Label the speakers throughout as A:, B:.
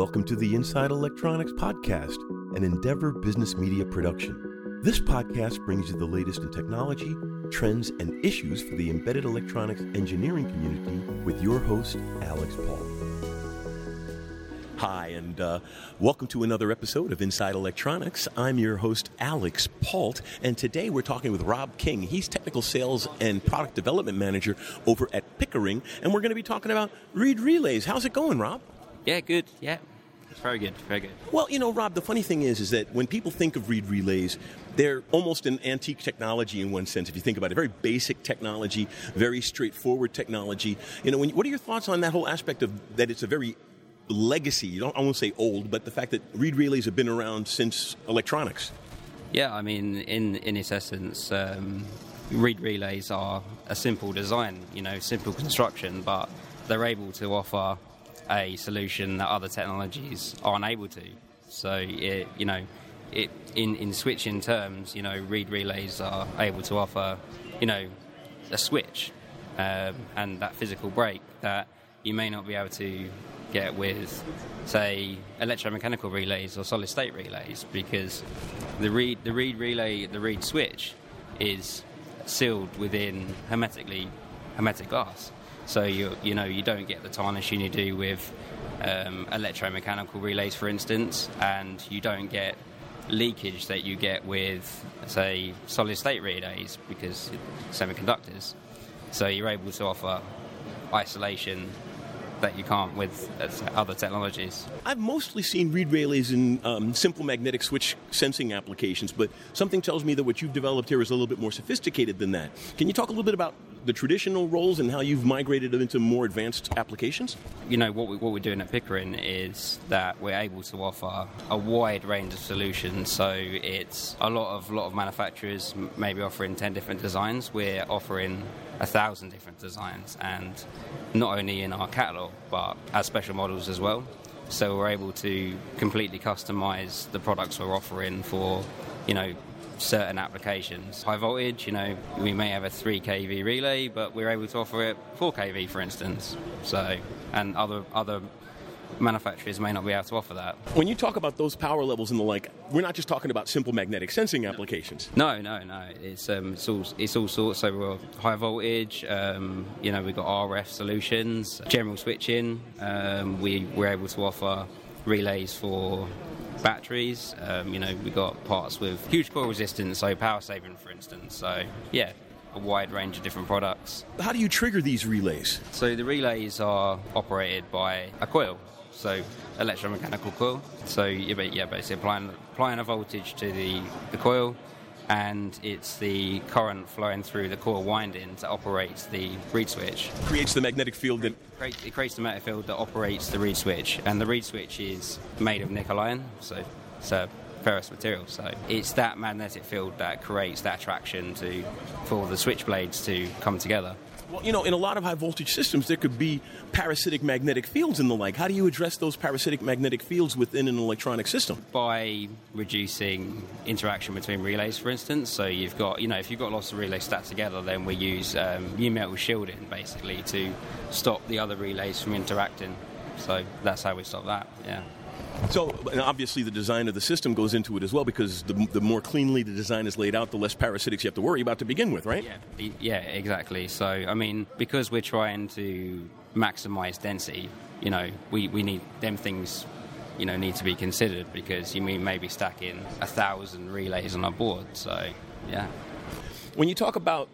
A: Welcome to the Inside Electronics Podcast, an Endeavor business media production. This podcast brings you the latest in technology, trends, and issues for the embedded electronics engineering community with your host, Alix Paultre. Hi, and uh, welcome to another episode of Inside Electronics. I'm your host, Alix Paultre, and today we're talking with Rob King. He's Technical Sales and Product Development Manager over at Pickering, and we're going to be talking about Reed Relays. How's it going, Rob?
B: Yeah, good. Yeah, it's very good. Very good.
A: Well, you know, Rob, the funny thing is, is that when people think of Reed Relays, they're almost an antique technology in one sense. If you think about it, very basic technology, very straightforward technology. You know, when, what are your thoughts on that whole aspect of that? It's a very legacy. You don't, I won't say old, but the fact that Reed relays have been around since electronics.
B: Yeah, I mean, in in its essence, um, Reed relays are a simple design, you know, simple construction, but they're able to offer a solution that other technologies aren't able to. So, it, you know, it in in switching terms, you know, Reed relays are able to offer, you know, a switch um, and that physical break that you may not be able to get with, say, electromechanical relays or solid state relays because the reed, the reed relay, the reed switch is sealed within hermetically hermetic glass. So you you know you don't get the tarnishing you do with um, electromechanical relays, for instance, and you don't get leakage that you get with, say, solid state relays because semiconductors. So you're able to offer isolation that you can't with other technologies.
A: I've mostly seen reed relays in um, simple magnetic switch sensing applications, but something tells me that what you've developed here is a little bit more sophisticated than that. Can you talk a little bit about the traditional roles and how you've migrated them into more advanced applications?
B: You know, what, we, what we're doing at Pickering is that we're able to offer a wide range of solutions. So it's a lot of, lot of manufacturers maybe offering 10 different designs. We're offering a thousand different designs, and not only in our catalogue, but as special models as well. So we're able to completely customize the products we're offering for, you know, certain applications. High voltage, you know, we may have a 3 kV relay, but we're able to offer it 4 kV, for instance. So, and other other manufacturers may not be able to offer that.
A: When you talk about those power levels and the like, we're not just talking about simple magnetic sensing applications.
B: No, no, no. It's um, it's all it's all sorts. So we're high voltage. Um, you know, we've got RF solutions, general switching. Um, we we're able to offer relays for batteries. Um, you know, we got parts with huge coil resistance, so power saving, for instance. So yeah, a wide range of different products.
A: How do you trigger these relays?
B: So the relays are operated by a coil, so electromechanical coil. So you, yeah, basically applying applying a voltage to the, the coil and it's the current flowing through the coil winding that operates the reed switch.
A: Creates the magnetic field that.
B: It creates the magnetic field that operates the reed switch, and the reed switch is made of nickel iron, so it's a ferrous material. So it's that magnetic field that creates that attraction to for the switch blades to come together.
A: Well, you know, in a lot of high voltage systems, there could be parasitic magnetic fields and the like. How do you address those parasitic magnetic fields within an electronic system?
B: By reducing interaction between relays, for instance. So you've got, you know, if you've got lots of relays stacked together, then we use um, metal shielding basically to stop the other relays from interacting. So that's how we stop that. Yeah.
A: So, obviously, the design of the system goes into it as well because the, the more cleanly the design is laid out, the less parasitics you have to worry about to begin with, right?
B: Yeah, yeah, exactly. So, I mean, because we're trying to maximize density, you know, we, we need them things, you know, need to be considered because you mean maybe stacking a thousand relays on a board. So, yeah.
A: When you talk about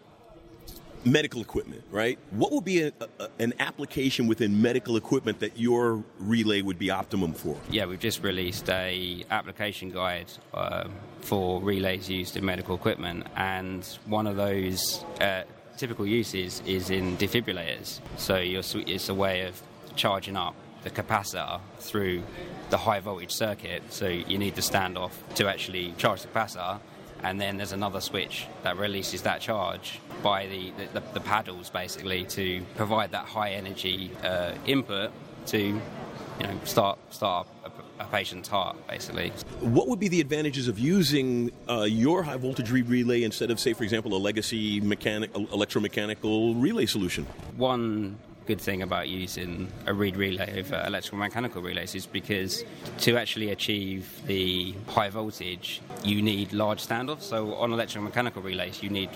A: medical equipment, right? What would be a, a, an application within medical equipment that your relay would be optimum for?
B: Yeah, we've just released a application guide uh, for relays used in medical equipment, and one of those uh, typical uses is in defibrillators. So it's a way of charging up the capacitor through the high voltage circuit. So you need the standoff to actually charge the capacitor and then there's another switch that releases that charge by the, the, the paddles basically to provide that high energy uh, input to you know start start a, a, patient's heart basically.
A: What would be the advantages of using uh, your high voltage relay instead of say for example a legacy mechanic electromechanical relay solution?
B: One good thing about using a reed relay over electrical mechanical relays is because to actually achieve the high voltage, you need large standoffs. So on electrical mechanical relays, you need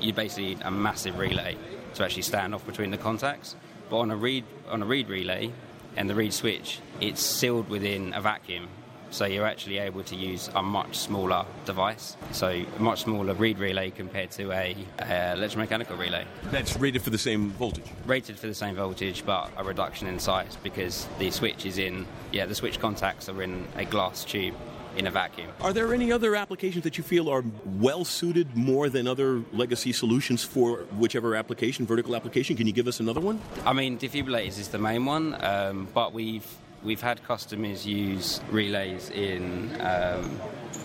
B: you basically need a massive relay to actually stand off between the contacts. But on a reed on a reed relay and the reed switch, it's sealed within a vacuum. So you're actually able to use a much smaller device. So much smaller reed relay compared to a, a electromechanical relay.
A: That's rated for the same voltage.
B: Rated for the same voltage, but a reduction in size because the switch is in yeah the switch contacts are in a glass tube in a vacuum.
A: Are there any other applications that you feel are well suited more than other legacy solutions for whichever application, vertical application? Can you give us another one?
B: I mean, defibrillators is the main one, um, but we've we've had customers use relays in um,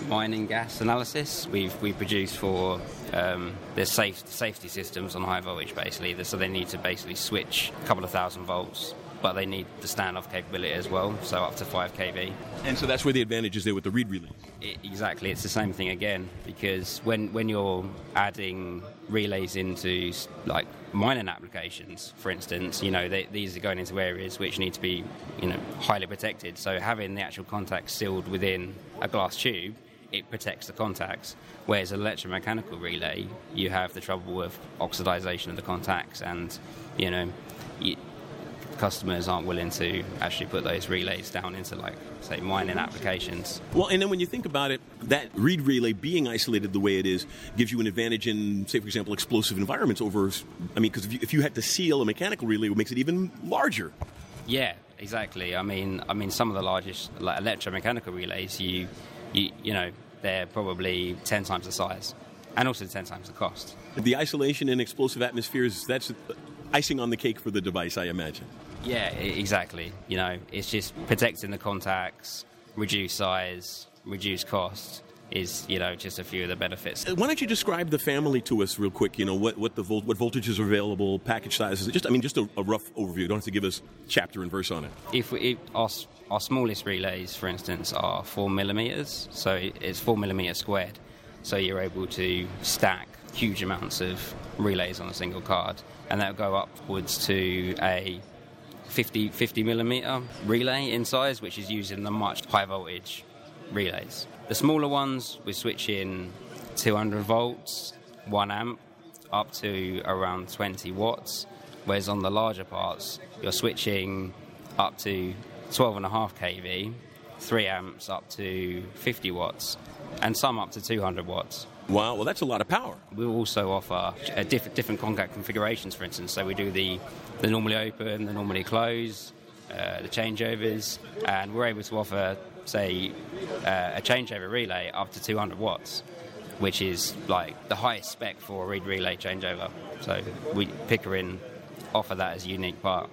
B: mining gas analysis. We've we produce for um, safe, safety systems on high voltage basically, so they need to basically switch a couple of thousand volts but they need the standoff capability as well, so up to 5 kV.
A: And so that's where the advantage is there with the reed relay.
B: It, exactly, it's the same thing again because when when you're adding relays into like mining applications, for instance, you know they, these are going into areas which need to be you know highly protected. So having the actual contacts sealed within a glass tube it protects the contacts. Whereas an electromechanical relay, you have the trouble of oxidization of the contacts, and you know, you, customers aren't willing to actually put those relays down into like say mining applications.
A: Well, and then when you think about it, that reed relay being isolated the way it is gives you an advantage in, say, for example, explosive environments over. I mean, because if, if you, had to seal a mechanical relay, it makes it even larger.
B: Yeah, exactly. I mean, I mean, some of the largest like electromechanical relays, you, you, you know, they're probably ten times the size, and also ten times the cost.
A: The isolation in explosive atmospheres, that's icing on the cake for the device, I imagine.
B: Yeah, exactly. You know, it's just protecting the contacts, reduce size, reduce cost is you know just a few of the benefits.
A: Why don't you describe the family to us real quick? You know what what the volt, what voltages are available, package sizes. Just I mean just a, a, rough overview. You don't have to give us chapter and verse on it.
B: If, we, if our our smallest relays, for instance, are four millimeters, so it's four millimeters squared. So you're able to stack huge amounts of relays on a single card, and that'll go upwards to a 50, 50 millimeter relay in size, which is used in the much high voltage relays. The smaller ones, we switch in 200 volts, 1 amp, up to around 20 watts, whereas on the larger parts, you're switching up to 12.5 kV, 3 amps up to 50 watts, and some up to 200 watts.
A: Wow, well, that's a lot of power.
B: We also offer different, different contact configurations, for instance. So we do the, the normally open, the normally close, uh, the changeovers, and we're able to offer, say, uh, a changeover relay up to 200 watts, which is like the highest spec for a reed relay changeover. So we Pickering offer that as a unique part.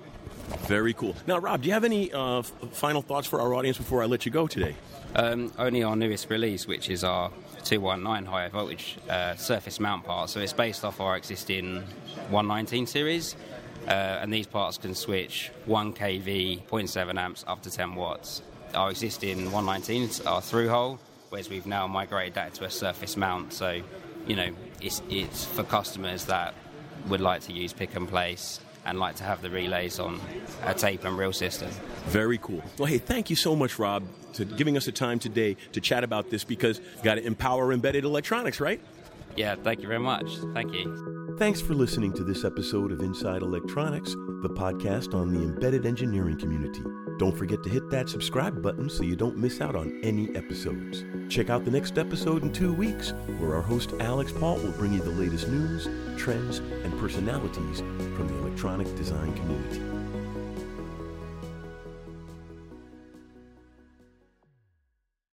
A: Very cool. Now, Rob, do you have any uh, final thoughts for our audience before I let you go today?
B: Um, only our newest release, which is our 219 higher voltage uh, surface mount part. So it's based off our existing 119 series. Uh, and these parts can switch 1 kV, 0.7 amps up to 10 watts. Our existing 119s are through hole, whereas we've now migrated that to a surface mount. So, you know, it's, it's for customers that would like to use pick and place and like to have the relays on a tape and reel system.
A: Very cool. Well, hey, thank you so much, Rob, to giving us the time today to chat about this because got to empower embedded electronics, right?
B: Yeah, thank you very much. Thank you.
A: Thanks for listening to this episode of Inside Electronics, the podcast on the embedded engineering community. Don't forget to hit that subscribe button so you don't miss out on any episodes. Check out the next episode in two weeks, where our host Alix Paultre will bring you the latest news, trends, and personalities from the electronic design community.